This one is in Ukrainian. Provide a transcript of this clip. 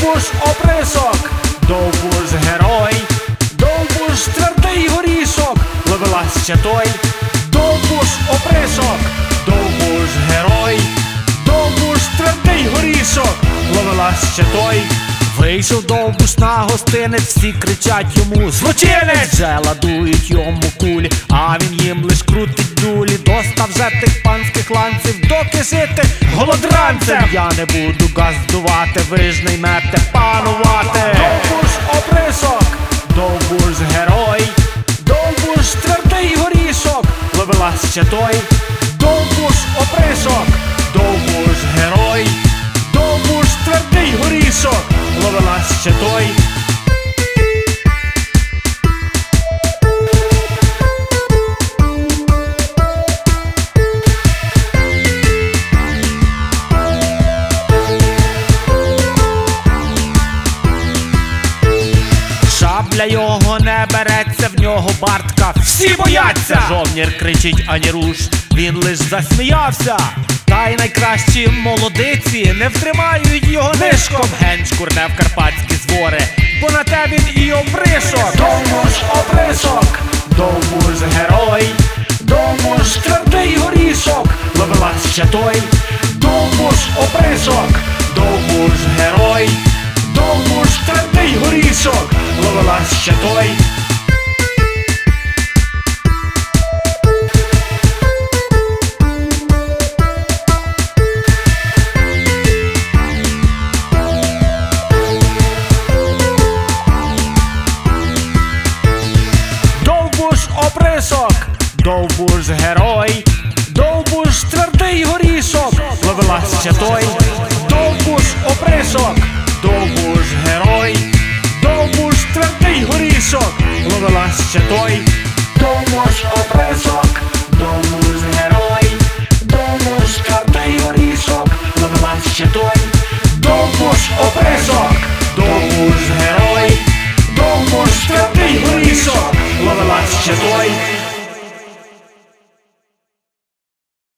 Довбуш оприсок, довбуш герой, довбуш твердий горішок, ловилась ще той, довбуш оприсок, довбуш герой, довбуш твердий горішок, ловилась ще той. Вийшов довбуш на гостинець, всі кричать йому Злочинець! Вже ладують йому кулі, а він їм лиш крутить дулі. Достав вже тих панських ланців, доки жити голодранцем. Я не буду газдувати, ви ж не ймете панувати. Довбуш оприсок, довбуш герой, довбуш твердий горішок, ловила ще той, Шабля його не береться, в нього бартка. Всі бояться! Жовнір кричить ані руш, він лиш засміявся. Та й найкращі молодиці не втримають його нишком. Генч курне в карпатські звори, бо на те він і опришок. Довбуш опришок, довбуш герой, довбуш твердий горішок, ловилась ще той, довбуш опришок, довбуш герой. Той. Довбуш оприсок, довбуш герой, довбуш твердий горішок, ловилась той, довбуш оприсок, довбуш герой, довбуш ще той, тому ж описок, дому ж герой, дому ж карти й горішок, ловилась ще той, тому ж описок, дому ж герой, дому ж карти й горішок, ловилась ще той.